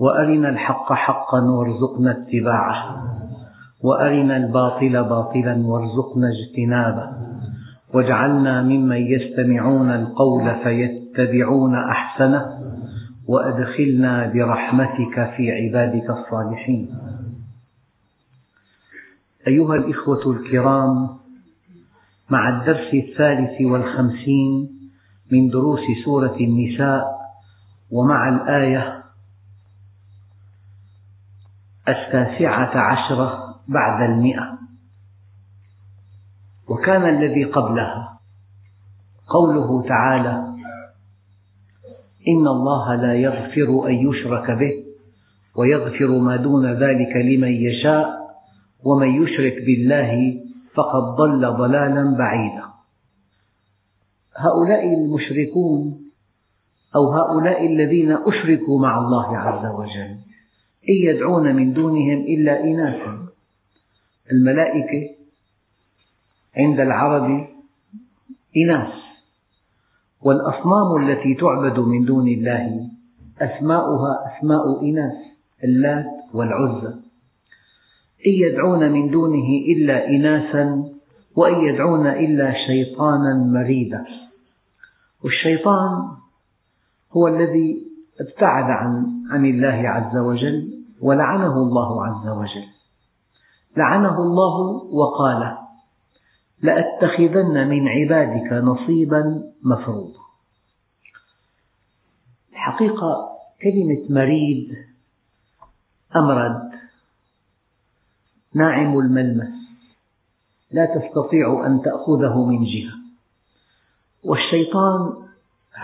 وأرنا الحق حقا وارزقنا اتباعه. وأرنا الباطل باطلا وارزقنا اجتنابه. واجعلنا ممن يستمعون القول فيتبعون أحسنه. وأدخلنا برحمتك في عبادك الصالحين. أيها الإخوة الكرام مع الدرس الثالث والخمسين من دروس سورة النساء ومع الآية التاسعة عشرة بعد المئة. وكان الذي قبلها. قوله تعالى إن الله لا يغفر أن يشرك به ويغفر ما دون ذلك لمن يشاء ومن يشرك بالله فقد ضل ضلالا بعيدا. هؤلاء المشركون أو هؤلاء الذين أشركوا مع الله عز وجل إن يدعون من دونهم إلا إناثا. الملائكة عند العرب إناث. والأصنام التي تعبد من دون الله أسماؤها أسماء إناث اللات والعزى. إن يدعون من دونه إلا إناثا وإن يدعون إلا شيطانا مريدا. والشيطان هو الذي ابتعد عن عن الله عز وجل ولعنه الله عز وجل. لعنه الله وقال لأتخذن من عبادك نصيبا مفروضا. الحقيقة كلمة مريد أمرد ناعم الملمس لا تستطيع أن تأخذه من جهة والشيطان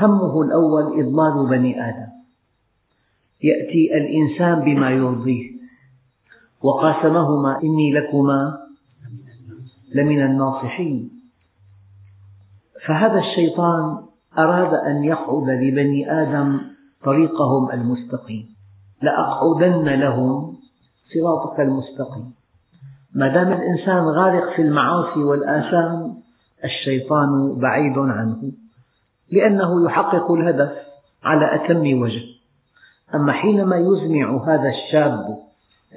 همه الأول إضلال بني آدم. يأتي الإنسان بما يرضيه. وقاسمهما إني لكما لمن الناصحين. فهذا الشيطان أراد أن يقعد لبني آدم طريقهم المستقيم. لأقعدن لهم صراطك المستقيم. ما دام الإنسان غارق في المعاصي والآثام الشيطان بعيد عنه لأنه يحقق الهدف على أتم وجه. أما حينما يزمع هذا الشاب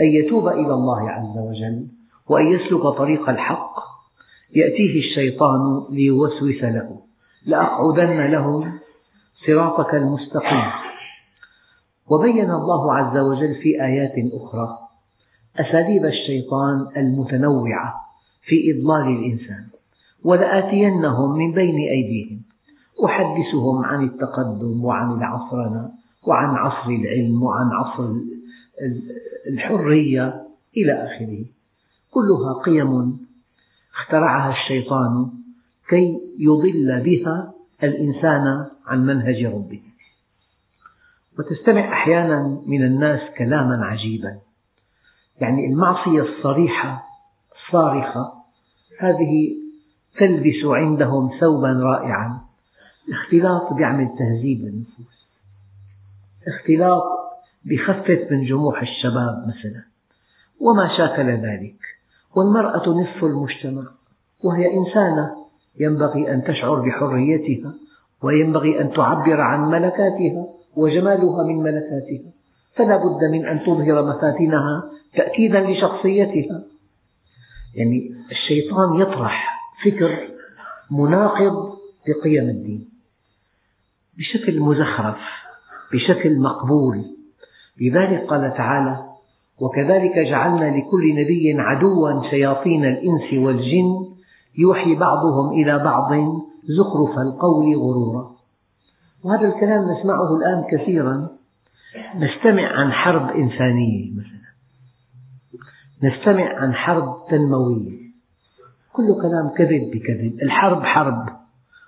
أن يتوب إلى الله عز وجل وأن يسلك طريق الحق يأتيه الشيطان ليوسوس له. لأقعدن لهم صراطك المستقيم. وبين الله عز وجل في آيات أخرى أساليب الشيطان المتنوعة في إضلال الإنسان. ولآتينهم من بين أيديهم. أحدثهم عن التقدم وعن العصرنة وعن عصر العلم وعن عصر الحرية إلى آخره. كلها قيم اخترعها الشيطان كي يضل بها الإنسان عن منهج ربه. وتستمع أحيانا من الناس كلاما عجيبا. يعني المعصية الصريحة الصارخة هذه تلبس عندهم ثوبا رائعا الاختلاط يعمل تهذيب للنفوس. اختلاط بخفف من جموح الشباب مثلا. وما شاكل ذلك. والمرأة نصف المجتمع وهي إنسانة ينبغي أن تشعر بحريتها وينبغي أن تعبر عن ملكاتها وجمالها من ملكاتها. فلا بد من أن تظهر مفاتنها تأكيدا لشخصيتها. يعني الشيطان يطرح فكر مناقض لقيم الدين. بشكل مزخرف بشكل مقبول. لذلك قال تعالى وكذلك جعلنا لكل نبي عدوا شياطين الإنس والجن يوحي بعضهم إلى بعض زخرف القول غرورا. وهذا الكلام نسمعه الآن كثيرا. نستمع عن حرب إنسانية مثلا. نستمع عن حرب تنموية كل كلام كذب بكذب. الحرب حرب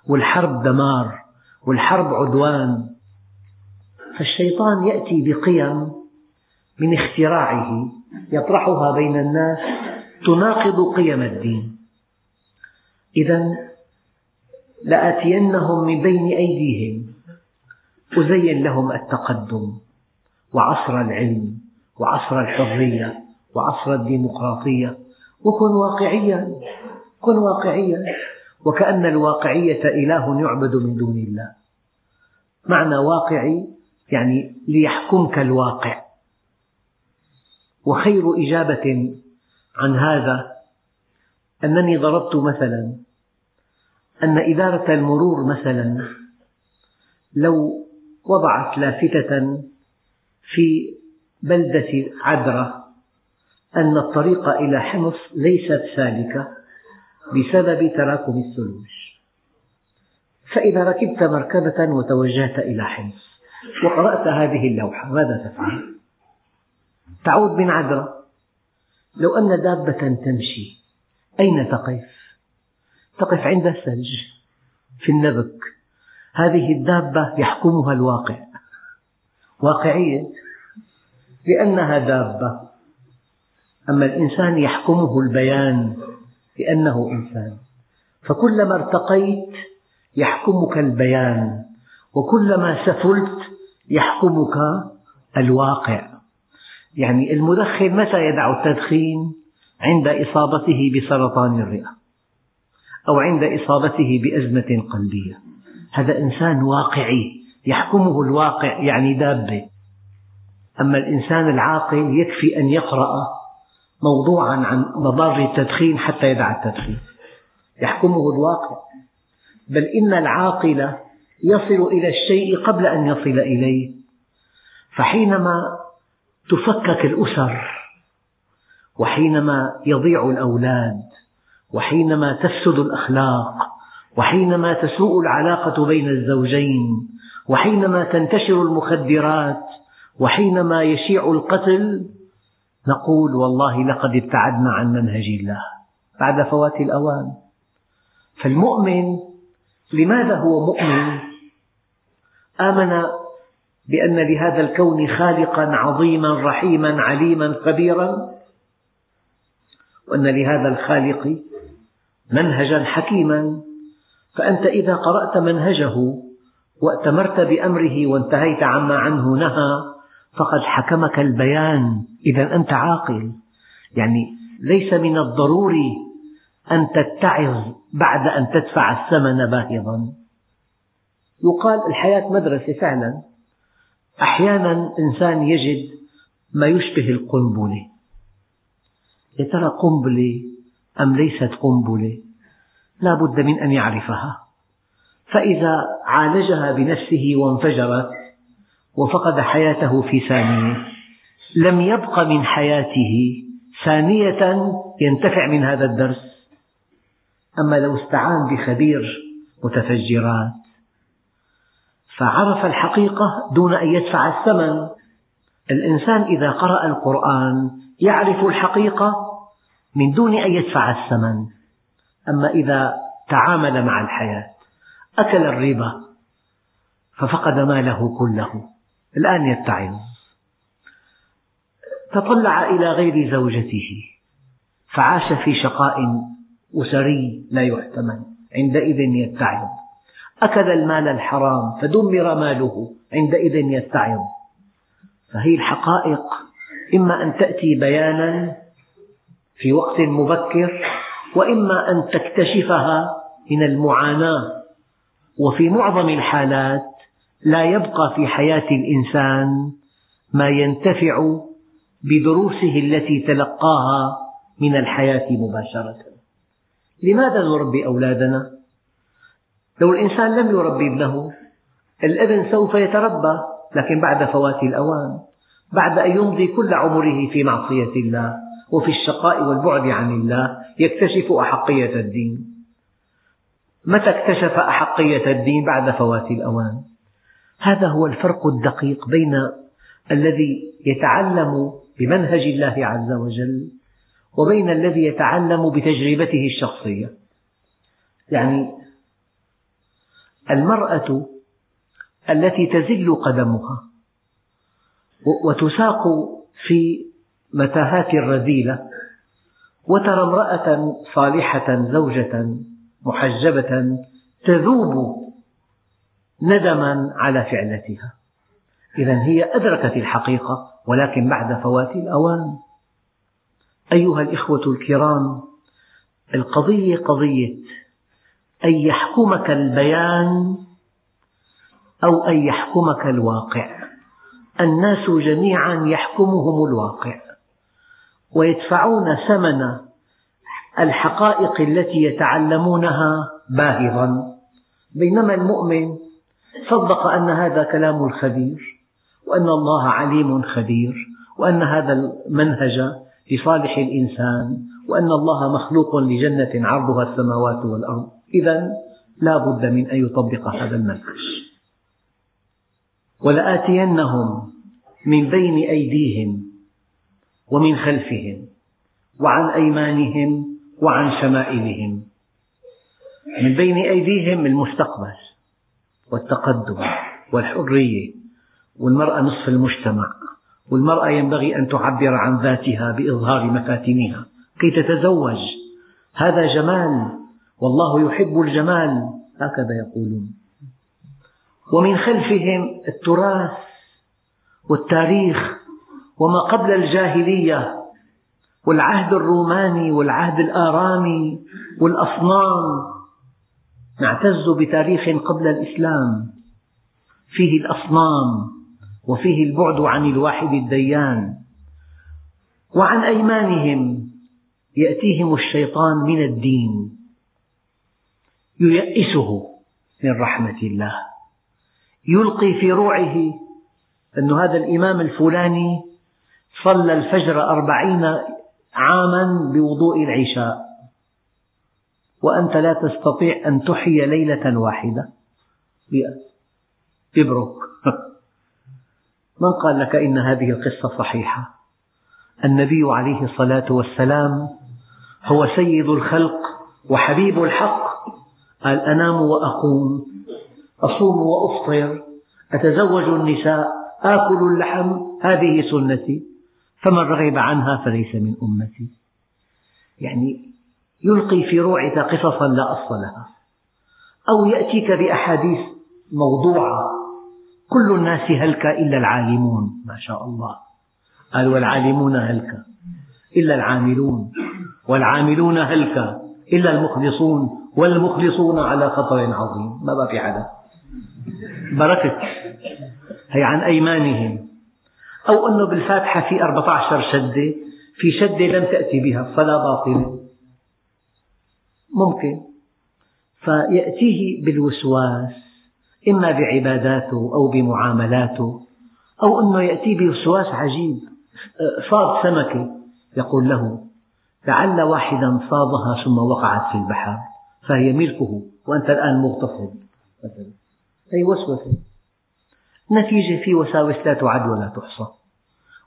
والحرب دمار والحرب عدوان. فالشيطان يأتي بقيم من اختراعه يطرحها بين الناس تناقض قيم الدين. إذا لآتينهم من بين أيديهم أزين لهم التقدم وعصر العلم وعصر الحرية وعصر الديمقراطية. وكن واقعيا كن واقعيا. وكأن الواقعية إله يعبد من دون الله. معنى واقعي يعني ليحكمك الواقع. وخير إجابة عن هذا أنني ضربت مثلا أن إدارة المرور مثلا لو وضعت لافتة في بلدة عدرة أن الطريق إلى حمص ليست سالكة بسبب تراكم الثلوج فإذا ركبت مركبة وتوجهت إلى حمص وقرأت هذه اللوحة ماذا تفعل؟ تعود من عدرة لو أن دابة تمشي أين تقف؟ تقف عند الثلج في النبك. هذه الدابة يحكمها الواقع. واقعية. لأنها دابة. أما الإنسان يحكمه البيان لأنه إنسان. فكلما ارتقيت يحكمك البيان وكلما سفلت يحكمك الواقع. يعني المدخن متى يدع التدخين؟ عند إصابته بسرطان الرئة أو عند إصابته بأزمة قلبية. هذا إنسان واقعي يحكمه الواقع يعني دابة. أما الإنسان العاقل يكفي أن يقرأ موضوعا عن مضار التدخين حتى يدع التدخين. يحكمه الواقع. بل إن العاقل يصل إلى الشيء قبل أن يصل إليه. فحينما تفكك الأسر وحينما يضيع الأولاد وحينما تفسد الأخلاق وحينما تسوء العلاقة بين الزوجين وحينما تنتشر المخدرات وحينما يشيع القتل نقول والله لقد ابتعدنا عن منهج الله بعد فوات الأوان. فالمؤمن لماذا هو مؤمن؟ آمن بأن لهذا الكون خالقا عظيما رحيما عليما خبيرا وأن لهذا الخالق منهجا حكيما. فأنت إذا قرأت منهجه وأتمرت بأمره وانتهيت عما عنه نهى فقد حكمك البيان. إذا أنت عاقل. يعني ليس من الضروري أن تتعظ بعد أن تدفع الثمن باهظا. يقال الحياة مدرسة فعلا. أحيانا إنسان يجد ما يشبه القنبلة. يا ترى قنبلة أم ليست قنبلة؟ لا بد من أن يعرفها. فإذا عالجها بنفسه وانفجرت وفقد حياته في ثانية لم يبق من حياته ثانية ينتفع من هذا الدرس. أما لو استعان بخبير متفجرات فعرف الحقيقة دون أن يدفع الثمن. الإنسان إذا قرأ القرآن يعرف الحقيقة من دون أن يدفع الثمن. أما إذا تعامل مع الحياة أكل الربا ففقد ماله كله. الآن يتعظ. تطلع إلى غير زوجته فعاش في شقاء أسري لا يحتمل. عندئذ يتعظ. أكل المال الحرام فدمر ماله عندئذ يتعظ. فهي الحقائق إما أن تأتي بيانا في وقت مبكر وإما أن تكتشفها من المعاناة. وفي معظم الحالات لا يبقى في حياة الإنسان ما ينتفع بدروسه التي تلقاها من الحياة مباشرة. لماذا نربي أولادنا؟ لو الإنسان لم يربي ابنه الإبن سوف يتربى لكن بعد فوات الأوان بعد أن يمضي كل عمره في معصية الله وفي الشقاء والبعد عن الله يكتشف أحقية الدين. متى اكتشف أحقية الدين بعد فوات الأوان؟ هذا هو الفرق الدقيق بين الذي يتعلم بمنهج الله عز وجل وبين الذي يتعلم بتجربته الشخصية. يعني المرأة التي تزل قدمها وتساق في متاهات رذيلة وترى امرأة صالحة زوجة محجبة تذوب ندما على فعلتها. إذا هي أدركت الحقيقة ولكن بعد فوات الأوان. أيها الإخوة الكرام القضية قضية. أن يحكمك البيان أو أن يحكمك الواقع. الناس جميعا يحكمهم الواقع ويدفعون ثمن الحقائق التي يتعلمونها باهظا. بينما المؤمن صدق أن هذا كلام الخبير وأن الله عليم خبير وأن هذا المنهج لصالح الإنسان وأن الله مخلوق لجنة عرضها السماوات والأرض. إذا لا بد من أن يطبق هذا المنهج. ولآتينهم من بين أيديهم ومن خلفهم وعن أيمانهم وعن شمائلهم. من بين أيديهم المستقبل والتقدم والحرية والمرأة نصف المجتمع والمرأة ينبغي أن تعبر عن ذاتها بإظهار مفاتنها. كي تتزوج. هذا جمال والله يحب الجمال هكذا يقولون. ومن خلفهم التراث والتاريخ وما قبل الجاهلية والعهد الروماني والعهد الآرامي والأصنام نعتز بتاريخ قبل الإسلام. فيه الأصنام وفيه البعد عن الواحد الديان. وعن أيمانهم يأتيهم الشيطان من الدين. ييئسه من رحمة الله. يلقي في روعه أن هذا الإمام الفلاني صلى الفجر أربعين عاما بوضوء العشاء. وأنت لا تستطيع أن تحيي ليلة واحدة. يبرك. من قال لك إن هذه القصة صحيحة؟ النبي عليه الصلاة والسلام هو سيد الخلق وحبيب الحق. قال أنام وأقوم أصوم وأفطر أتزوج النساء آكل اللحم هذه سنتي فمن رغب عنها فليس من أمتي. يعني يلقي في روعك قصصا لا أصل لها. أو يأتيك بأحاديث موضوعة كل الناس هلك إلا العالمون ما شاء الله. قال والعالمون هلك إلا العاملون والعاملون هلك إلا المخلصون والمخلصون على خطر عظيم. ما بقي حدا بركت هي عن أيمانهم. أو أنه بالفاتحة في 14 شدة في شدة لم تأتي بها الصلاة باطلة ممكن. فيأتيه بالوسواس إما بعباداته أو بمعاملاته أو أنه يأتي بوسواس عجيب. صاد سمكة. يقول له لعل واحدا صادها ثم وقعت في البحر. فهي ملكه وأنت الآن مغتصب هي وسوسة. نتيجة في وساوس لا تعد ولا تحصى.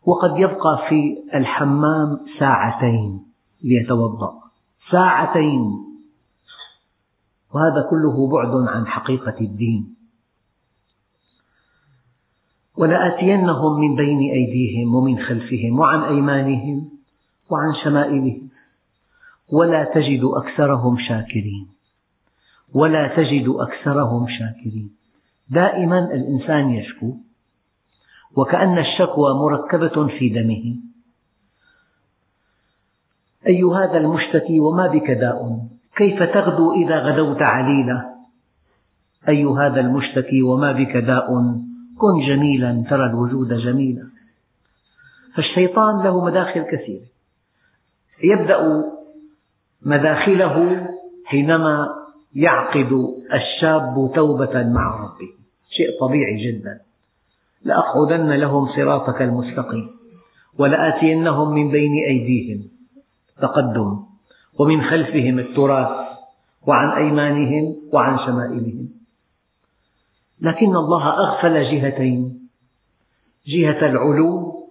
وقد يبقى في الحمام ساعتين ليتوضأ. ساعتين. وهذا كله بعد عن حقيقة الدين. ولآتينهم من بين أيديهم ومن خلفهم وعن أيمانهم وعن شمائلهم. ولا تجد أكثرهم شاكرين. ولا تجد أكثرهم شاكرين. دائما الإنسان يشكو وكأن الشكوى مركبة في دمه. أي هذا المشتكي وما بك داء؟ كيف تغدو إذا غدوت عليلا أي هذا المشتكي وما بك داء؟ كن جميلا ترى الوجود جميلا. فالشيطان له مداخل كثيرة. يبدأ مداخله حينما يعقد الشاب توبة مع ربه. شيء طبيعي جدا. لأقعدن لهم صراطك المستقيم. ولآتينهم من بين أيديهم تقدم. ومن خلفهم التراث. وعن أيمانهم وعن شمائلهم. لكن الله أغفل جهتين. جهة العلو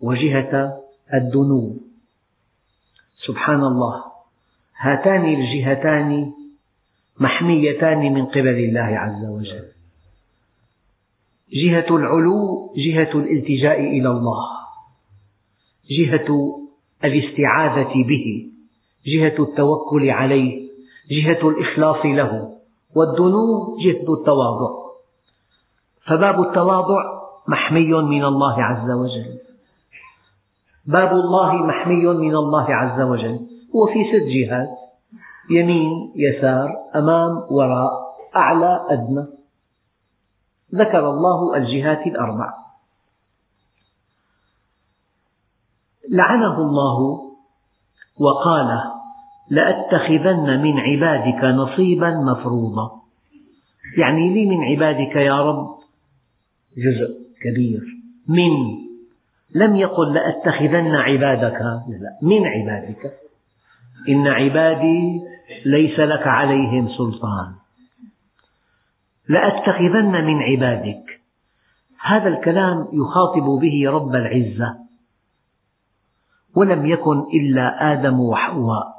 وجهة الدنو. سبحان الله. هاتان الجهتان محميتان من قبل الله عز وجل. جهة العلو جهة الالتجاء إلى الله. جهة الاستعاذة به. جهة التوكل عليه. جهة الإخلاص له. والدنو جهة التواضع. فباب التواضع محمي من الله عز وجل. باب الله محمي من الله عز وجل. هو في ست جهات يمين يسار أمام وراء أعلى أدنى. ذكر الله الجهات الأربع. لعنه الله وقال لأتخذن من عبادك نصيبا مفروضا. يعني لي من عبادك يا رب جزء كبير. من؟ لم يقل لأتخذن عبادك. لا من عبادك. إن عبادي ليس لك عليهم سلطان. لأتخذن من عبادك. هذا الكلام يخاطب به رب العزة. ولم يكن إلا آدم وحواء.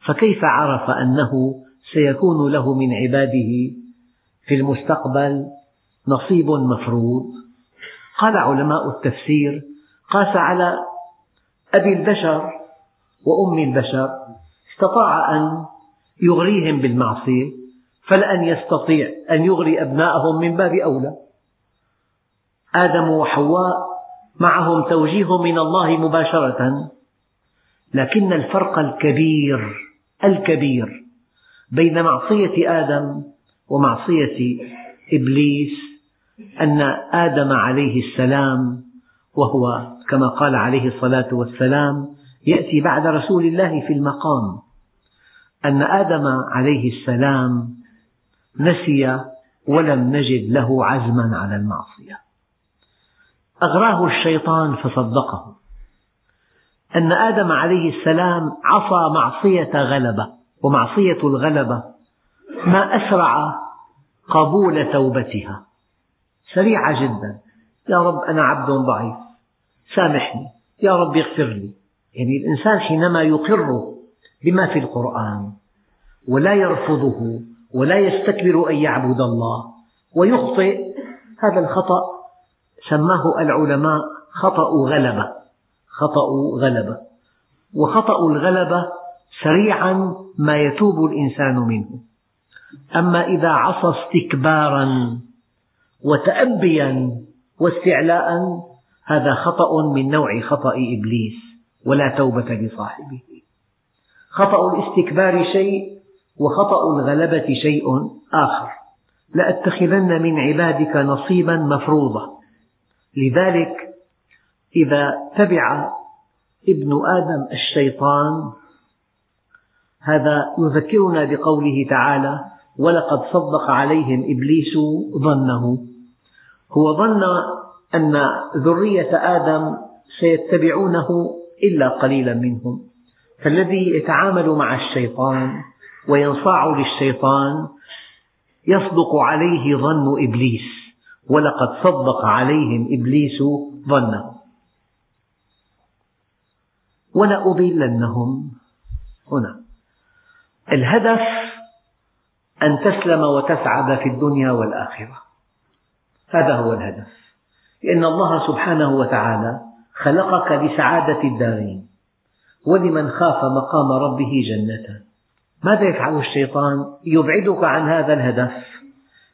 فكيف عرف أنه سيكون له من عباده في المستقبل نصيب مفروض؟ قال علماء التفسير قاس على أبي البشر وأم البشر. استطاع أن يغريهم بالمعصية فلأن يستطيع أن يغري أبناءهم من باب أولى. آدم وحواء معهم توجيه من الله مباشرة لكن الفرق الكبير الكبير بين معصية آدم ومعصية إبليس أن آدم عليه السلام وهو كما قال عليه الصلاة والسلام يأتي بعد رسول الله في المقام. أن آدم عليه السلام نسي ولم نجد له عزما على المعصية. أغراه الشيطان فصدقه. أن آدم عليه السلام عصى معصية غلبة ومعصية الغلبة ما أسرع قبول توبتها. سريعة جدا. يا رب أنا عبد ضعيف. سامحني. يا رب اغفر لي. يعني الإنسان حينما يقر بما في القرآن ولا يرفضه ولا يستكبر أن يعبد الله ويخطئ هذا الخطأ سماه العلماء خطأ غلبة خطأ غلبة وخطأ الغلبة سريعا ما يتوب الإنسان منه. أما إذا عصى استكبارا وتأبيا واستعلاء هذا خطأ من نوع خطأ إبليس. ولا توبة لصاحبه. خطأ الاستكبار شيء وخطأ الغلبة شيء آخر. لأتخذن من عبادك نصيبا مفروضا لذلك إذا تبع ابن آدم الشيطان هذا يذكرنا بقوله تعالى ولقد صدق عليهم إبليس ظنه هو ظن أن ذرية آدم سيتبعونه إلا قليلا منهم. فالذي يتعامل مع الشيطان وينصاع للشيطان يصدق عليه ظن إبليس ولقد صدق عليهم إبليس ظنه. ولأضلنهم. هنا. الهدف أن تسلم وتسعد في الدنيا والآخرة. هذا هو الهدف. لأن الله سبحانه وتعالى خلقك لسعادة الدارين. ولمن خاف مقام ربه جنتان ماذا يفعل الشيطان؟ يبعدك عن هذا الهدف.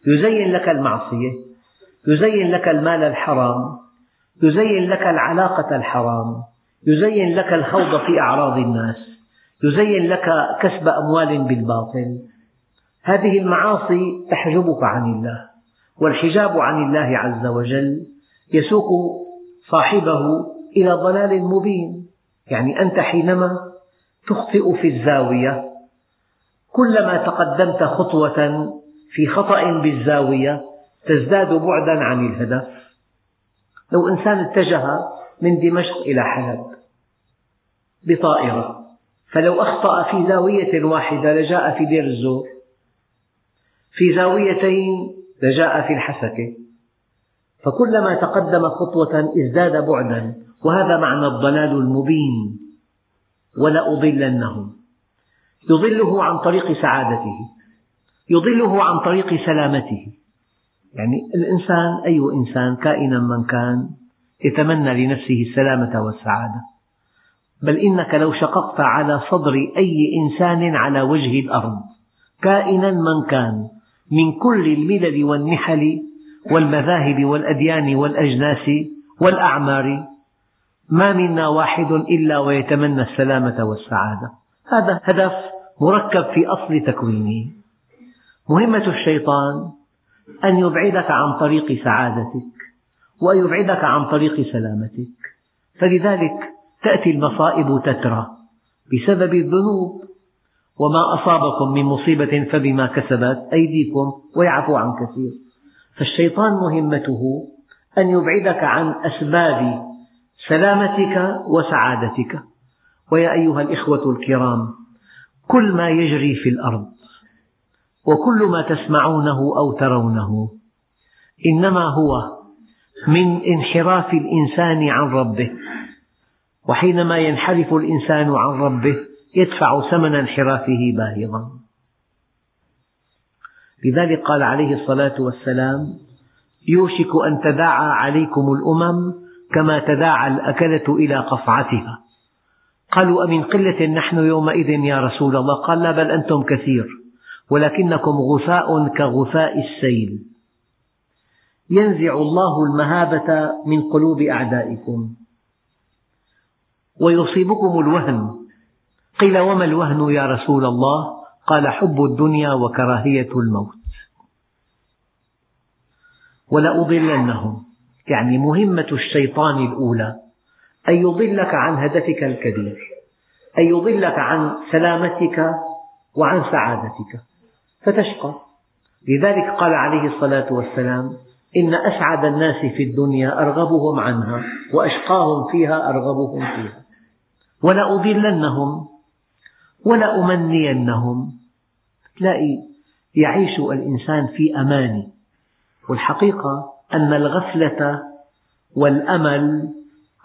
يزين لك المعصية. يزين لك المال الحرام. يزين لك العلاقة الحرام. يزين لك الخوض في أعراض الناس. يزين لك كسب أموال بالباطل. هذه المعاصي تحجبك عن الله والحجاب عن الله عز وجل يسوق صاحبه إلى ضلال مبين. يعني أنت حينما تخطئ في الزاوية كلما تقدمت خطوة في خطأ بالزاوية تزداد بعدا عن الهدف. لو إنسان اتجه من دمشق إلى حلب بطائرة فلو أخطأ في زاوية واحدة لجاء في دير الزور في زاويتين لجاء في الحسكة. فكلما تقدم خطوة ازداد بعدا وهذا معنى الضلال المبين ولأضلنهم. يضله عن طريق سعادته يضله عن طريق سلامته. يعني الإنسان أي إنسان كائنا من كان يتمنى لنفسه السلامة والسعادة. بل إنك لو شققت على صدر أي إنسان على وجه الأرض كائنا من كان من كل الملل والنحل والمذاهب والأديان والأجناس والأعمار ما منا واحد إلا ويتمنى السلامة والسعادة. هذا هدف مركب في أصل تكوينه. مهمة الشيطان أن يبعدك عن طريق سعادتك وأن يبعدك عن طريق سلامتك. فلذلك تأتي المصائب تترى بسبب الذنوب. وما أصابكم من مصيبة فبما كسبت أيديكم ويعفو عن كثير. فالشيطان مهمته أن يبعدك عن أسباب سلامتك وسعادتك. ويا أيها الإخوة الكرام كل ما يجري في الأرض وكل ما تسمعونه أو ترونه إنما هو من انحراف الإنسان عن ربه. وحينما ينحرف الإنسان عن ربه يدفع ثمن انحرافه باهظا. لذلك قال عليه الصلاة والسلام يوشك أن تداعى عليكم الأمم كما تداعى الأكلة إلى قصعتها قالوا أمن قلة نحن يومئذ يا رسول الله؟ قال لا بل أنتم كثير ولكنكم غثاء كغثاء السيل. ينزع الله المهابة من قلوب أعدائكم. ويصيبكم الوهن. قيل وما الوهن يا رسول الله؟ قال حب الدنيا وكراهية الموت. ولأضلنهم. يعني مهمة الشيطان الأولى أن يضلك عن هدفك الكبير أن يضلك عن سلامتك وعن سعادتك فتشقى. لذلك قال عليه الصلاة والسلام إن أسعد الناس في الدنيا أرغبهم عنها وأشقاهم فيها أرغبهم فيها. ولأضلنهم ولأمنينهم. تلاقي يعيش الإنسان في أمان والحقيقة أن الغفلة والأمل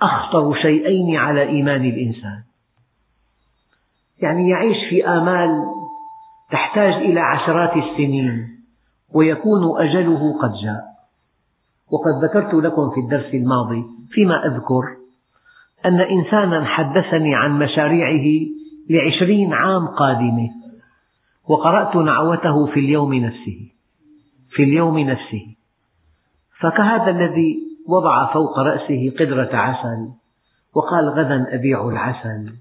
أخطر شيئين على إيمان الإنسان. يعني يعيش في آمال تحتاج إلى عشرات السنين ويكون أجله قد جاء. وقد ذكرت لكم في الدرس الماضي فيما أذكر أن إنسانا حدثني عن مشاريعه لعشرين عام قادمة وقرأت نعوته في اليوم نفسه في اليوم نفسه. فكهذا الذي وضع فوق رأسه قدرة عسل وقال غدا أبيع العسل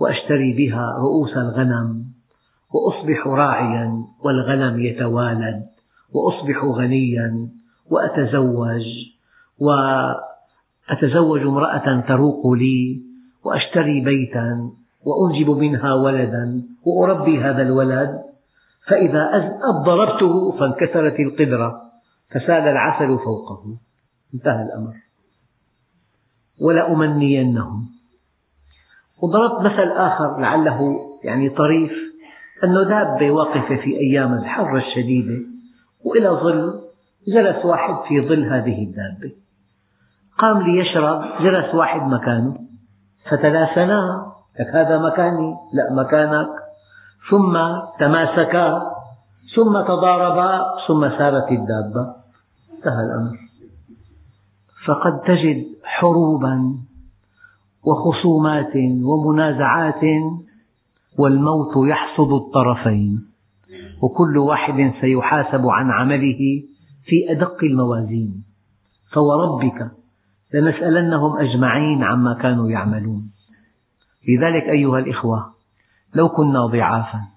وأشتري بها رؤوس الغنم وأصبح راعيا والغنم يتوالد وأصبح غنيا وأتزوج وأتزوج امرأة تروق لي وأشتري بيتا وأنجب منها ولدا وأربي هذا الولد فإذا ضربته فانكسرت القدرة. فسال العسل فوقه. انتهى الأمر. ولأمنينهم. وضربت مثل آخر لعله يعني طريف أنه دابة واقفة في أيام الحر الشديدة وإلى ظل جلس واحد في ظل هذه الدابة. قام ليشرب جلس واحد مكانه. فتلاسنا لك هذا مكاني لا مكانك. ثم تماسكا ثم تضاربا ثم سارت الدابة. انتهى الأمر. فقد تجد حروبا وخصومات ومنازعات والموت يحصد الطرفين. وكل واحد سيحاسب عن عمله في أدق الموازين. فوربك لنسألنهم أجمعين عما كانوا يعملون. لذلك أيها الإخوة لو كنا ضعافا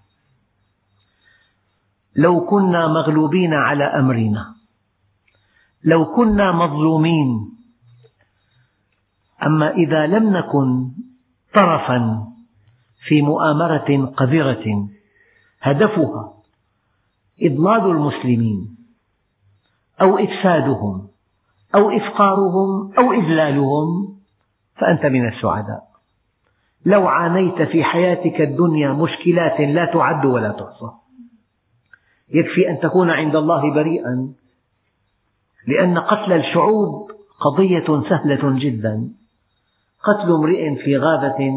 لو كنا مغلوبين على أمرنا لو كنا مظلومين. أما إذا لم نكن طرفا في مؤامرة قذرة هدفها إضلال المسلمين أو إفسادهم أو إفقارهم أو إذلالهم فأنت من السعداء. لو عانيت في حياتك الدنيا مشكلات لا تعد ولا تحصى. يكفي أن تكون عند الله بريئا لأن قتل الشعوب قضية سهلة جدا. قتل امرئ في غابة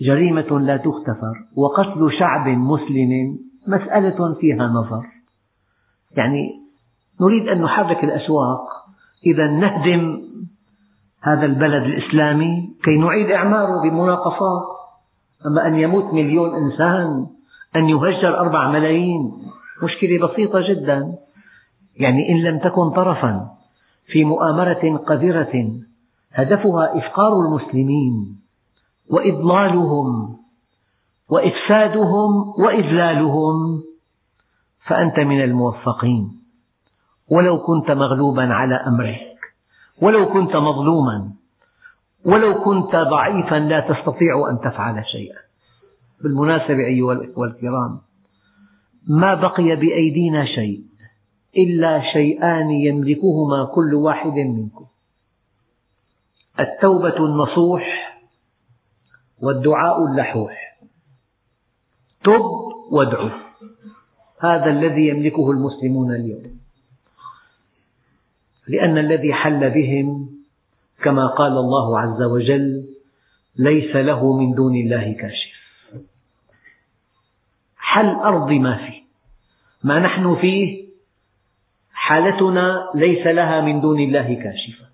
جريمة لا تغتفر وقتل شعب مسلم مسألة فيها نظر. يعني نريد أن نحرك الأسواق إذا نهدم هذا البلد الإسلامي كي نعيد إعماره بمناقصات. أما أن يموت مليون إنسان أن يهجر أربع ملايين. مشكلة بسيطة جدا. يعني إن لم تكن طرفا في مؤامرة قذرة هدفها إفقار المسلمين وإضلالهم وإفسادهم وإذلالهم. فأنت من الموفقين. ولو كنت مغلوبا على أمرك ولو كنت مظلوما ولو كنت ضعيفا لا تستطيع أن تفعل شيئا. بالمناسبة أيها الأخوة الكرام ما بقي بأيدينا شيء إلا شيئان يملكهما كل واحد منكم. التوبة النصوح والدعاء اللحوح. تب وادعو. هذا الذي يملكه المسلمون اليوم. لأن الذي حل بهم كما قال الله عز وجل ليس له من دون الله كاشف. حل أرض ما فيه ما نحن فيه؟ حالتنا ليس لها من دون الله كاشفة.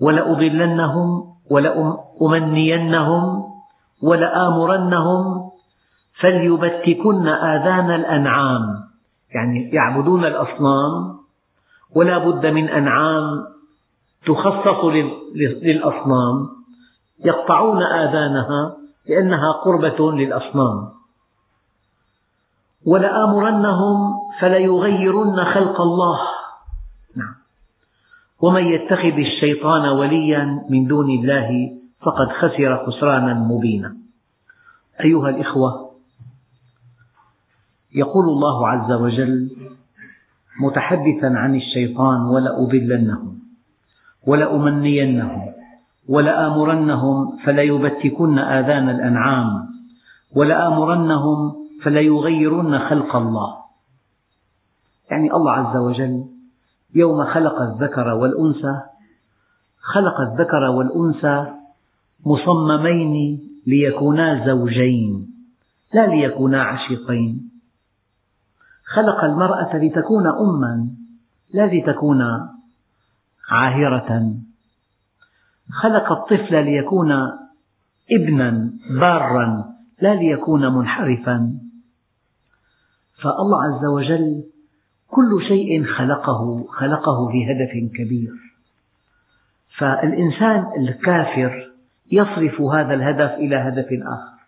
ولأضلنهم ولأمنينهم ولآمرنهم فليبتكن آذان الأنعام. يعني يعبدون الأصنام ولا بد من أنعام تخصص للأصنام. يقطعون آذانها لأنها قربة للأصنام. ولآمرنهم فليغيرن خلق الله. نعم. ومن يتخذ الشيطان وليا من دون الله فقد خسر خسرانا مبينا. أيها الإخوة يقول الله عز وجل متحدثا عن الشيطان ولأضلنهم ولأمنينهم. ولآمرنهم فليبتكن آذان الأنعام ولآمرنهم فليغيرن خلق الله. يعني الله عز وجل يوم خلق الذكر والأنثى خلق الذكر والأنثى مصممين ليكونا زوجين لا ليكونا عشيقين. خلق المرأة لتكون أما لا لتكون عاهرة. خلق الطفل ليكون ابنا بارا لا ليكون منحرفا. فالله عز وجل كل شيء خلقه خلقه لهدف كبير. فالإنسان الكافر يصرف هذا الهدف إلى هدف آخر.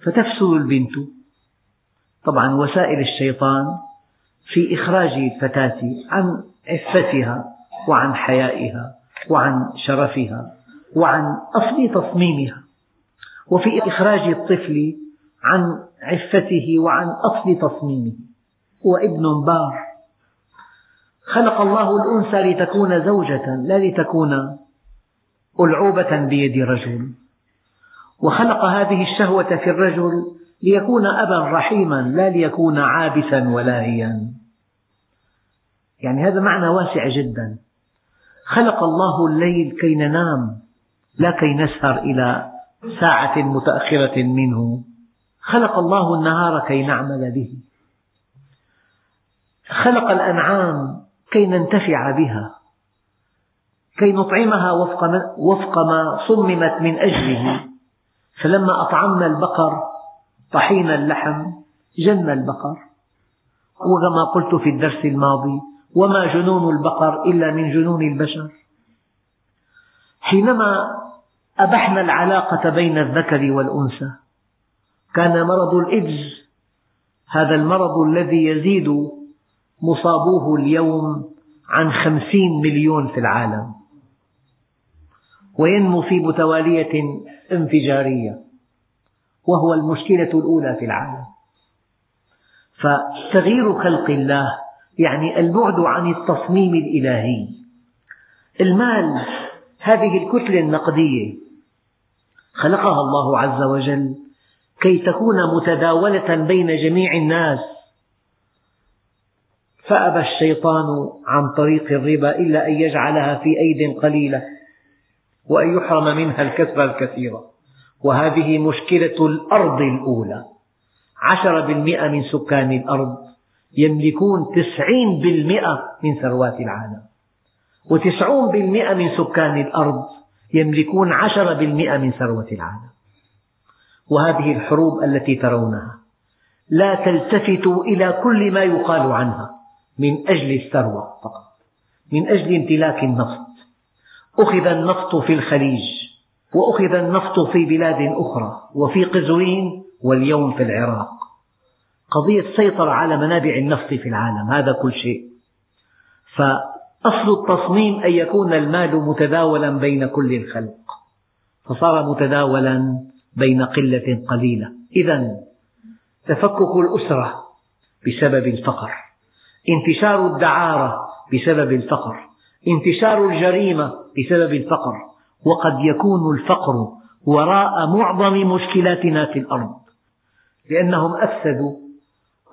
فتفسد البنت. طبعا وسائل الشيطان في إخراج الفتاة عن عفتها وعن حيائها. وعن شرفها وعن أصل تصميمها وفي إخراج الطفل عن عفته وعن أصل تصميمه. هو ابن بار خلق الله الأنثى لتكون زوجة لا لتكون ألعوبة بيد رجل. وخلق هذه الشهوة في الرجل ليكون أبا رحيما لا ليكون عابثا ولاهيا. يعني هذا معنى واسع جدا. خلق الله الليل كي ننام لا كي نسهر إلى ساعة متأخرة منه. خلق الله النهار كي نعمل به. خلق الأنعام كي ننتفع بها. كي نطعمها وفق ما صممت من أجله. فلما أطعمنا البقر طحين اللحم جن البقر. وكما قلت في الدرس الماضي وما جنون البقر إلا من جنون البشر. حينما أبحنا العلاقة بين الذكر والأنثى كان مرض الإيدز هذا المرض الذي يزيد مصابوه اليوم عن خمسين مليون في العالم. وينمو في متوالية انفجارية وهو المشكلة الأولى في العالم. فتغيير خلق الله يعني البعد عن التصميم الإلهي. المال هذه الكتلة النقدية. خلقها الله عز وجل كي تكون متداولة بين جميع الناس. فأبى الشيطان عن طريق الربا إلا أن يجعلها في أيد قليلة وأن يحرم منها الكسب الكثيرة وهذه مشكلة الأرض الأولى. عشرة بالمئة من سكان الأرض. يملكون تسعين بالمئة من ثروات العالم. وتسعون بالمئة من سكان الأرض يملكون عشرة بالمئة من ثروة العالم. وهذه الحروب التي ترونها لا تلتفتوا إلى كل ما يقال عنها من أجل الثروة فقط من أجل امتلاك النفط. أخذ النفط في الخليج وأخذ النفط في بلاد أخرى وفي قزوين واليوم في العراق. قضية سيطرة على منابع النفط في العالم هذا كل شيء. فأصل التصميم أن يكون المال متداولا بين كل الخلق فصار متداولا بين قلة قليلة. إذا تفكك الأسرة بسبب الفقر. انتشار الدعارة بسبب الفقر. انتشار الجريمة بسبب الفقر. وقد يكون الفقر وراء معظم مشكلاتنا في الأرض. لأنهم أفسدوا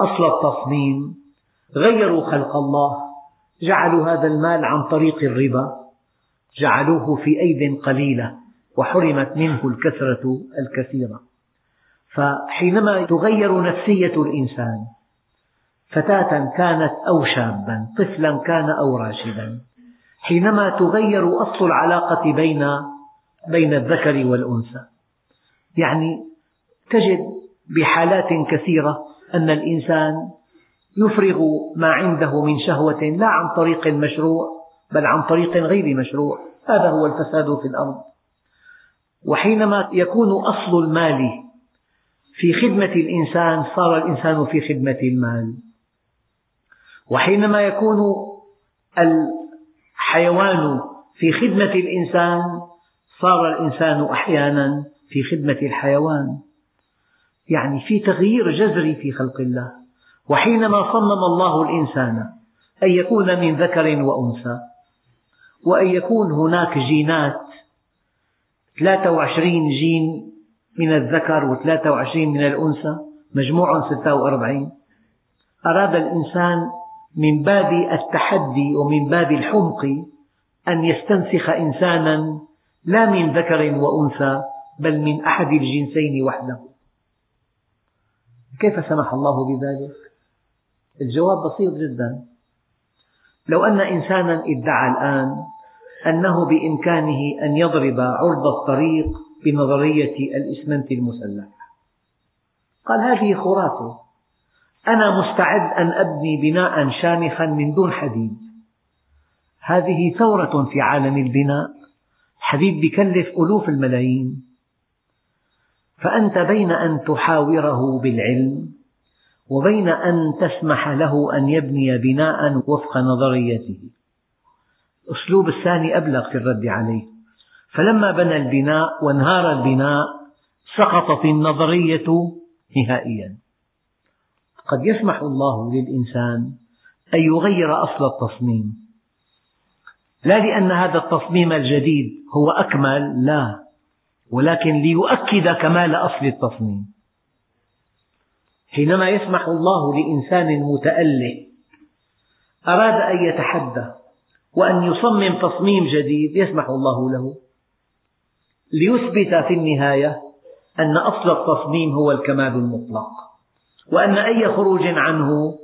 أصل التصميم غيروا خلق الله جعلوا هذا المال عن طريق الربا جعلوه في أيد قليلة وحرمت منه الكثرة الكثيرة. فحينما تغير نفسية الإنسان فتاة كانت أو شابا طفلا كان أو راشدا حينما تغير أصل العلاقة بين بين الذكر والأنثى يعني تجد بحالات كثيرة أن الإنسان يفرغ ما عنده من شهوة لا عن طريق مشروع بل عن طريق غير مشروع. هذا هو الفساد في الأرض. وحينما يكون أصل المال في خدمة الإنسان صار الإنسان في خدمة المال. وحينما يكون الحيوان في خدمة الإنسان صار الإنسان أحيانا في خدمة الحيوان. يعني في تغيير جذري في خلق الله. وحينما صمم الله الإنسان أن يكون من ذكر وأنثى وأن يكون هناك جينات 23 جين من الذكر و23 من الأنثى مجموع 46 أراد الإنسان من باب التحدي ومن باب الحمق أن يستنسخ إنسانا لا من ذكر وأنثى بل من أحد الجنسين وحده. كيف سمح الله بذلك؟ الجواب بسيط جدا. لو أن إنسانا ادعى الآن أنه بإمكانه أن يضرب عرض الطريق بنظرية الإسمنت المسلح. قال هذه خرافة. أنا مستعد أن أبني بناء شامخا من دون حديد. هذه ثورة في عالم البناء. الحديد يكلف ألوف الملايين. فأنت بين أن تحاوره بالعلم وبين أن تسمح له أن يبني بناء وفق نظريته. الأسلوب الثاني أبلغ في الرد عليه. فلما بنى البناء وانهار البناء سقطت النظرية نهائيا. قد يسمح الله للإنسان أن يغير أصل التصميم. لا لأن هذا التصميم الجديد هو أكمل لا. ولكن ليؤكد كمال أصل التصميم. حينما يسمح الله لإنسان متأله أراد أن يتحدى وأن يصمم تصميم جديد يسمح الله له. ليثبت في النهاية أن أصل التصميم هو الكمال المطلق وأن أي خروج عنه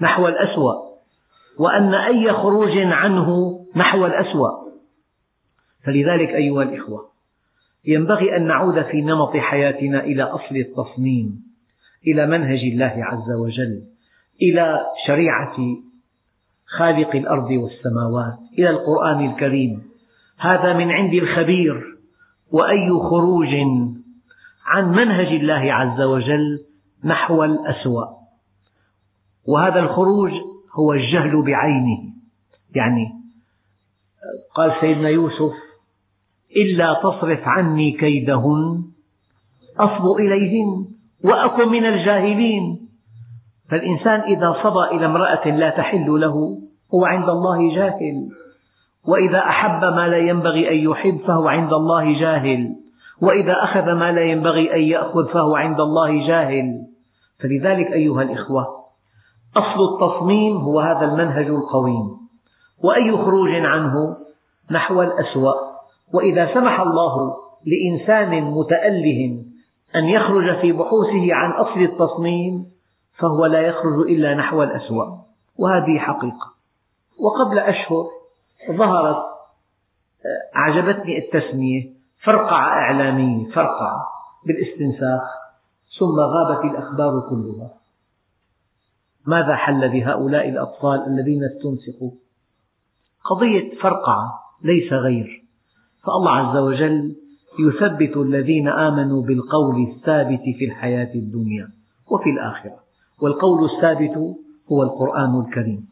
نحو الأسوأ وأن أي خروج عنه نحو الأسوأ. فلذلك أيها الإخوة ينبغي أن نعود في نمط حياتنا إلى أصل التصميم إلى منهج الله عز وجل إلى شريعة خالق الأرض والسماوات إلى القرآن الكريم. هذا من عند الخبير. وأي خروج عن منهج الله عز وجل نحو الأسوأ. وهذا الخروج هو الجهل بعينه. يعني قال سيدنا يوسف إلا تصرف عني كيدهن. أصب إليهن وأكن من الجاهلين. فالإنسان إذا صبى إلى امرأة لا تحل له هو عند الله جاهل. وإذا أحب ما لا ينبغي أن يحب فهو عند الله جاهل. وإذا أخذ ما لا ينبغي أن يأخذ فهو عند الله جاهل. فلذلك أيها الإخوة أصل التصميم هو هذا المنهج القويم. وأي خروج عنه نحو الأسوأ. وإذا سمح الله لإنسان متأله أن يخرج في بحوثه عن أصل التصميم فهو لا يخرج إلا نحو الأسوأ وهذه حقيقة. وقبل أشهر ظهرت أعجبتني التسمية فرقعة إعلامية فرقعة بالاستنساخ ثم غابت الأخبار كلها. ماذا حل بهؤلاء الأطفال الذين استنسخوا قضية فرقعة ليس غير. فالله عز وجل يثبت الذين آمنوا بالقول الثابت في الحياة الدنيا وفي الآخرة. والقول الثابت هو القرآن الكريم.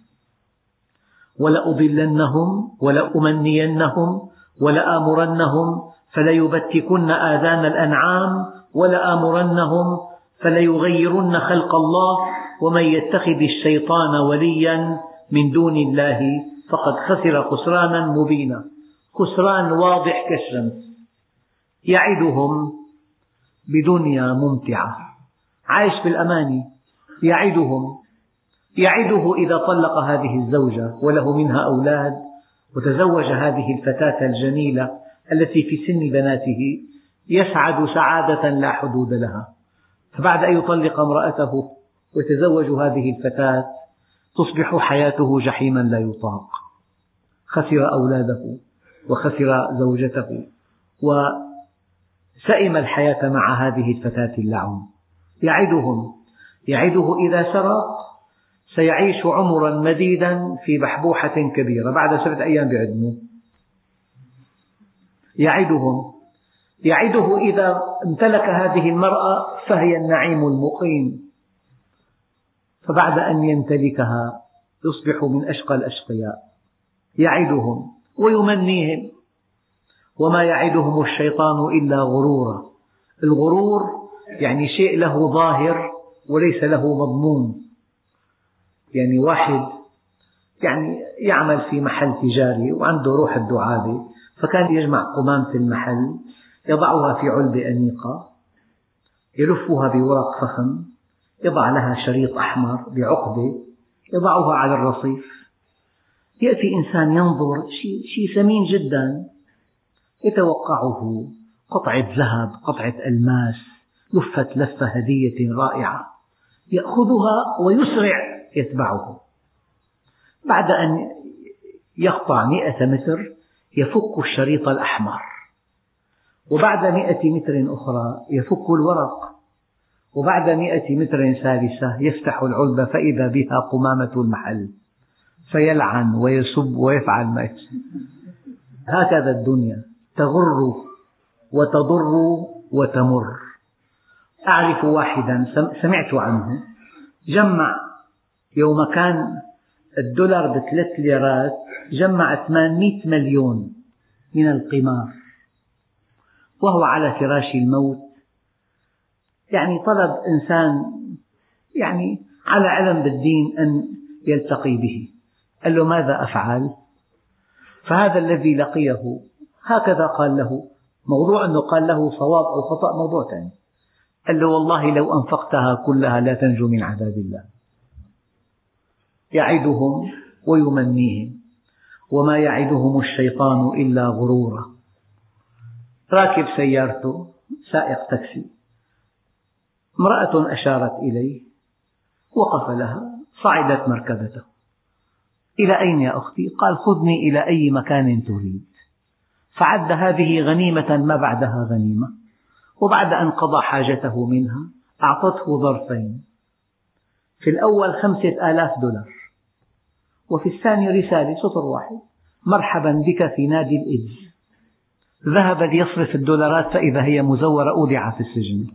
ولأضلنهم ولأمنينهم ولآمرنهم فليبتكن آذان الأنعام ولآمرنهم فليغيرن خلق الله ومن يتخذ الشيطان وليا من دون الله فقد خسر خسرانا مبينا. خسران واضح كالشمس يعدهم بدنيا ممتعة. عايش بالأماني يعدهم. يعده إذا طلق هذه الزوجة وله منها أولاد وتزوج هذه الفتاة الجميلة التي في سن بناته يسعد سعادة لا حدود لها. فبعد أن يطلق امرأته ويتزوج هذه الفتاة تصبح حياته جحيما لا يطاق. خسر أولاده. وخسر زوجته وسئم الحياة مع هذه الفتاة اللعون. يعدهم يعده إذا سرق سيعيش عمرا مديدا في بحبوحة كبيرة بعد سبعة أيام بعدمه. يعدهم يعده إذا امتلك هذه المرأة فهي النعيم المقيم. فبعد أن يمتلكها يصبح من أشقى الأشقياء. يعدهم ويمنيهم. وما يعدهم الشيطان إلا غرورا. الغرور يعني شيء له ظاهر وليس له مضمون. يعني واحد يعني يعمل في محل تجاري وعنده روح الدعابة فكان يجمع قمامة المحل يضعها في علبة أنيقة يلفها بورق فخم يضع لها شريط أحمر بعقدة يضعها على الرصيف. يأتي إنسان ينظر شيء, شيء ثمين جدا يتوقعه قطعة ذهب قطعة ألماس لفت لفة هدية رائعة يأخذها ويسرع يتبعه. بعد أن يقطع مئة متر يفك الشريط الأحمر. وبعد مئة متر أخرى يفك الورق. وبعد مئة متر ثالثة يفتح العلبة فإذا بها قمامة المحل. فيلعن ويسب ويفعل ما يشاء هكذا الدنيا تغر وتضر وتمر. أعرف واحدا سمعت عنه جمع يوم كان الدولار بثلاث ليرات جمع 800 مليون من القمار. وهو على فراش الموت. يعني طلب إنسان يعني على علم بالدين أن يلتقي به. قال له ماذا أفعل؟ فهذا الذي لقيه هكذا قال له. موضوع أنه قال له صواب أو خطأ موضوع ثاني. قال له والله لو أنفقتها كلها لا تنجو من عذاب الله. يعدهم ويمنيهم وما يعدهم الشيطان إلا غرورا. راكب سيارته سائق تاكسي. امرأة أشارت إليه وقف لها صعدت مركبته. إلى أين يا أختي؟ قال خذني إلى أي مكان تريد. فعد هذه غنيمة ما بعدها غنيمة. وبعد أن قضى حاجته منها أعطته ظرفين. في الأول خمسة آلاف دولار. وفي الثاني رسالة سطر واحد. مرحبا بك في نادي الإيدز ذهب ليصرف الدولارات فإذا هي مزورة أودع في السجن.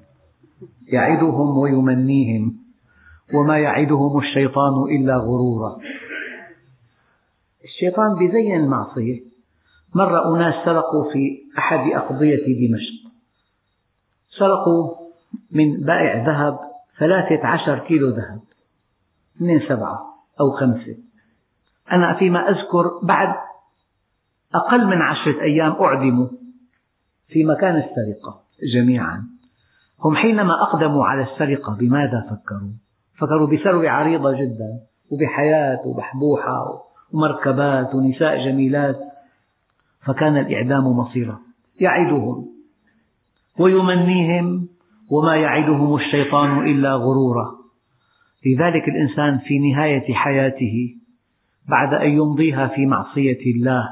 يعدهم ويمنيهم. وما يعدهم الشيطان إلا غرورا. الشيطان بزين المعصية. مرة أناس سرقوا في أحد أقضية دمشق. سرقوا من بائع ذهب ثلاثة عشر كيلو ذهب من سبعة أو خمسة. أنا فيما أذكر بعد أقل من عشرة أيام أعدموا في مكان السرقة جميعا. هم حينما أقدموا على السرقة بماذا فكروا؟ فكروا بثروة عريضة جدا وبحياة وبحبوحة ومركبات ونساء جميلات فكان الإعدام مصيرا. يعدهم ويمنيهم وما يعدهم الشيطان إلا غرورا. لذلك الإنسان في نهاية حياته بعد أن يمضيها في معصية الله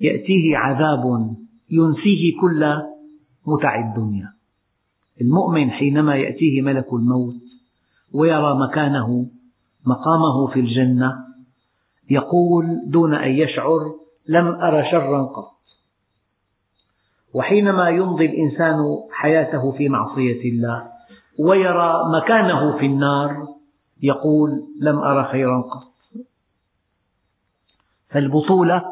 يأتيه عذاب ينسيه كل متع الدنيا. المؤمن حينما يأتيه ملك الموت ويرى مكانه مقامه في الجنة يقول دون أن يشعر لم أر شرا قط. وحينما يمضي الإنسان حياته في معصية الله ويرى مكانه في النار يقول لم أر خيرا قط. فالبطولة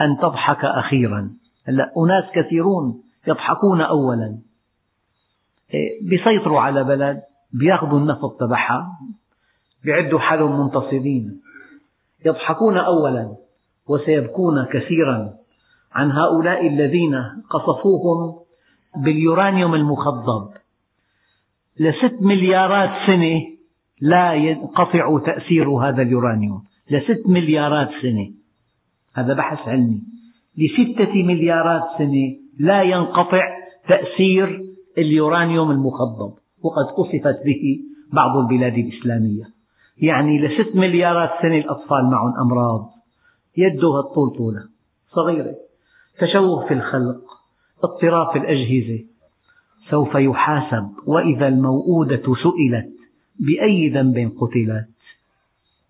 أن تضحك أخيرا. هلا أناس كثيرون يضحكون أولا. بيسيطروا على بلد بياخذوا النفط تبعها بيعدوا حالهم منتصرين. يضحكون أولا وسيبكون كثيرا عن هؤلاء الذين قصفوهم باليورانيوم المخضب. لست مليارات سنة لا ينقطع تأثير هذا اليورانيوم. لست مليارات سنة. هذا بحث علمي. لستة مليارات سنة لا ينقطع تأثير اليورانيوم المخضب. وقد قصفت به بعض البلاد الإسلامية. يعني لست مليارات سنة الأطفال معهم أمراض. يده الطول طولة صغيرة. تشوه في الخلق. اضطراب في الأجهزة. سوف يحاسب. وإذا الموءودة سئلت بأي ذنب قتلت؟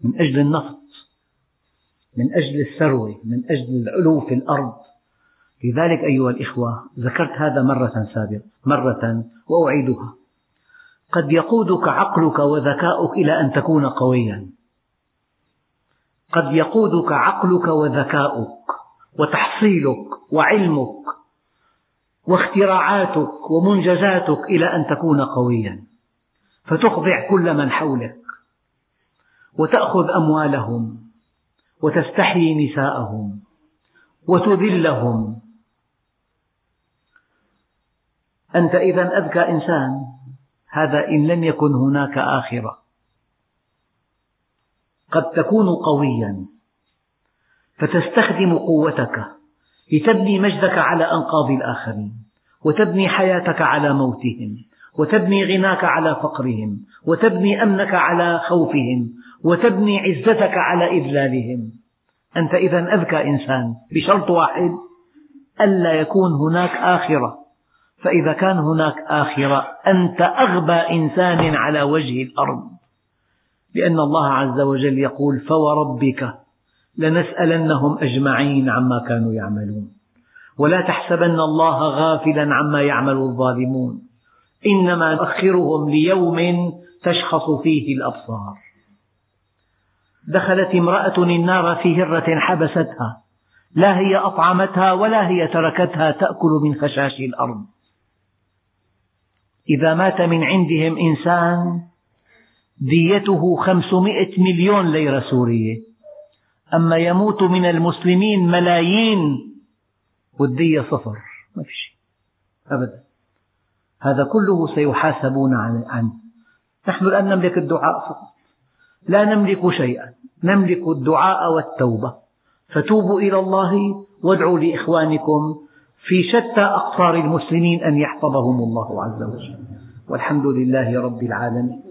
من أجل النفط. من أجل الثروة. من أجل العلو في الأرض. لذلك أيها الإخوة ذكرت هذا مرة سابقة. مرة وأعيدها. قد يقودك عقلك وذكاؤك إلى أن تكون قويا. قد يقودك عقلك وذكاؤك وتحصيلك وعلمك واختراعاتك ومنجزاتك إلى أن تكون قويا. فتخضع كل من حولك وتأخذ أموالهم وتستحيي نساءهم وتذلهم. أنت إذا أذكى إنسان. هذا إن لم يكن هناك آخرة. قد تكون قويا فتستخدم قوتك لتبني مجدك على أنقاض الآخرين وتبني حياتك على موتهم وتبني غناك على فقرهم وتبني أمنك على خوفهم وتبني عزتك على إذلالهم. أنت إذا أذكى إنسان بشرط واحد ألا يكون هناك آخرة. فإذا كان هناك آخرة أنت أغبى إنسان على وجه الأرض. لأن الله عز وجل يقول فوربك لنسألنهم أجمعين عما كانوا يعملون ولا تحسبن الله غافلا عما يعمل الظالمون. إنما نؤخرهم ليوم تشخص فيه الأبصار. دخلت امرأة النار في هرة حبستها. لا هي أطعمتها ولا هي تركتها تأكل من خشاش الأرض. إذا مات من عندهم إنسان ديته خمسمائة مليون ليرة سورية. أما يموت من المسلمين ملايين والدية صفر. ما في شيء. أبدا. هذا كله سيحاسبون عنه نحن الآن نملك الدعاء فقط. لا نملك شيئا. نملك الدعاء والتوبة. فتوبوا إلى الله وادعوا لإخوانكم في شتى أقطار المسلمين أن يحفظهم الله عز وجل. والحمد لله رب العالمين.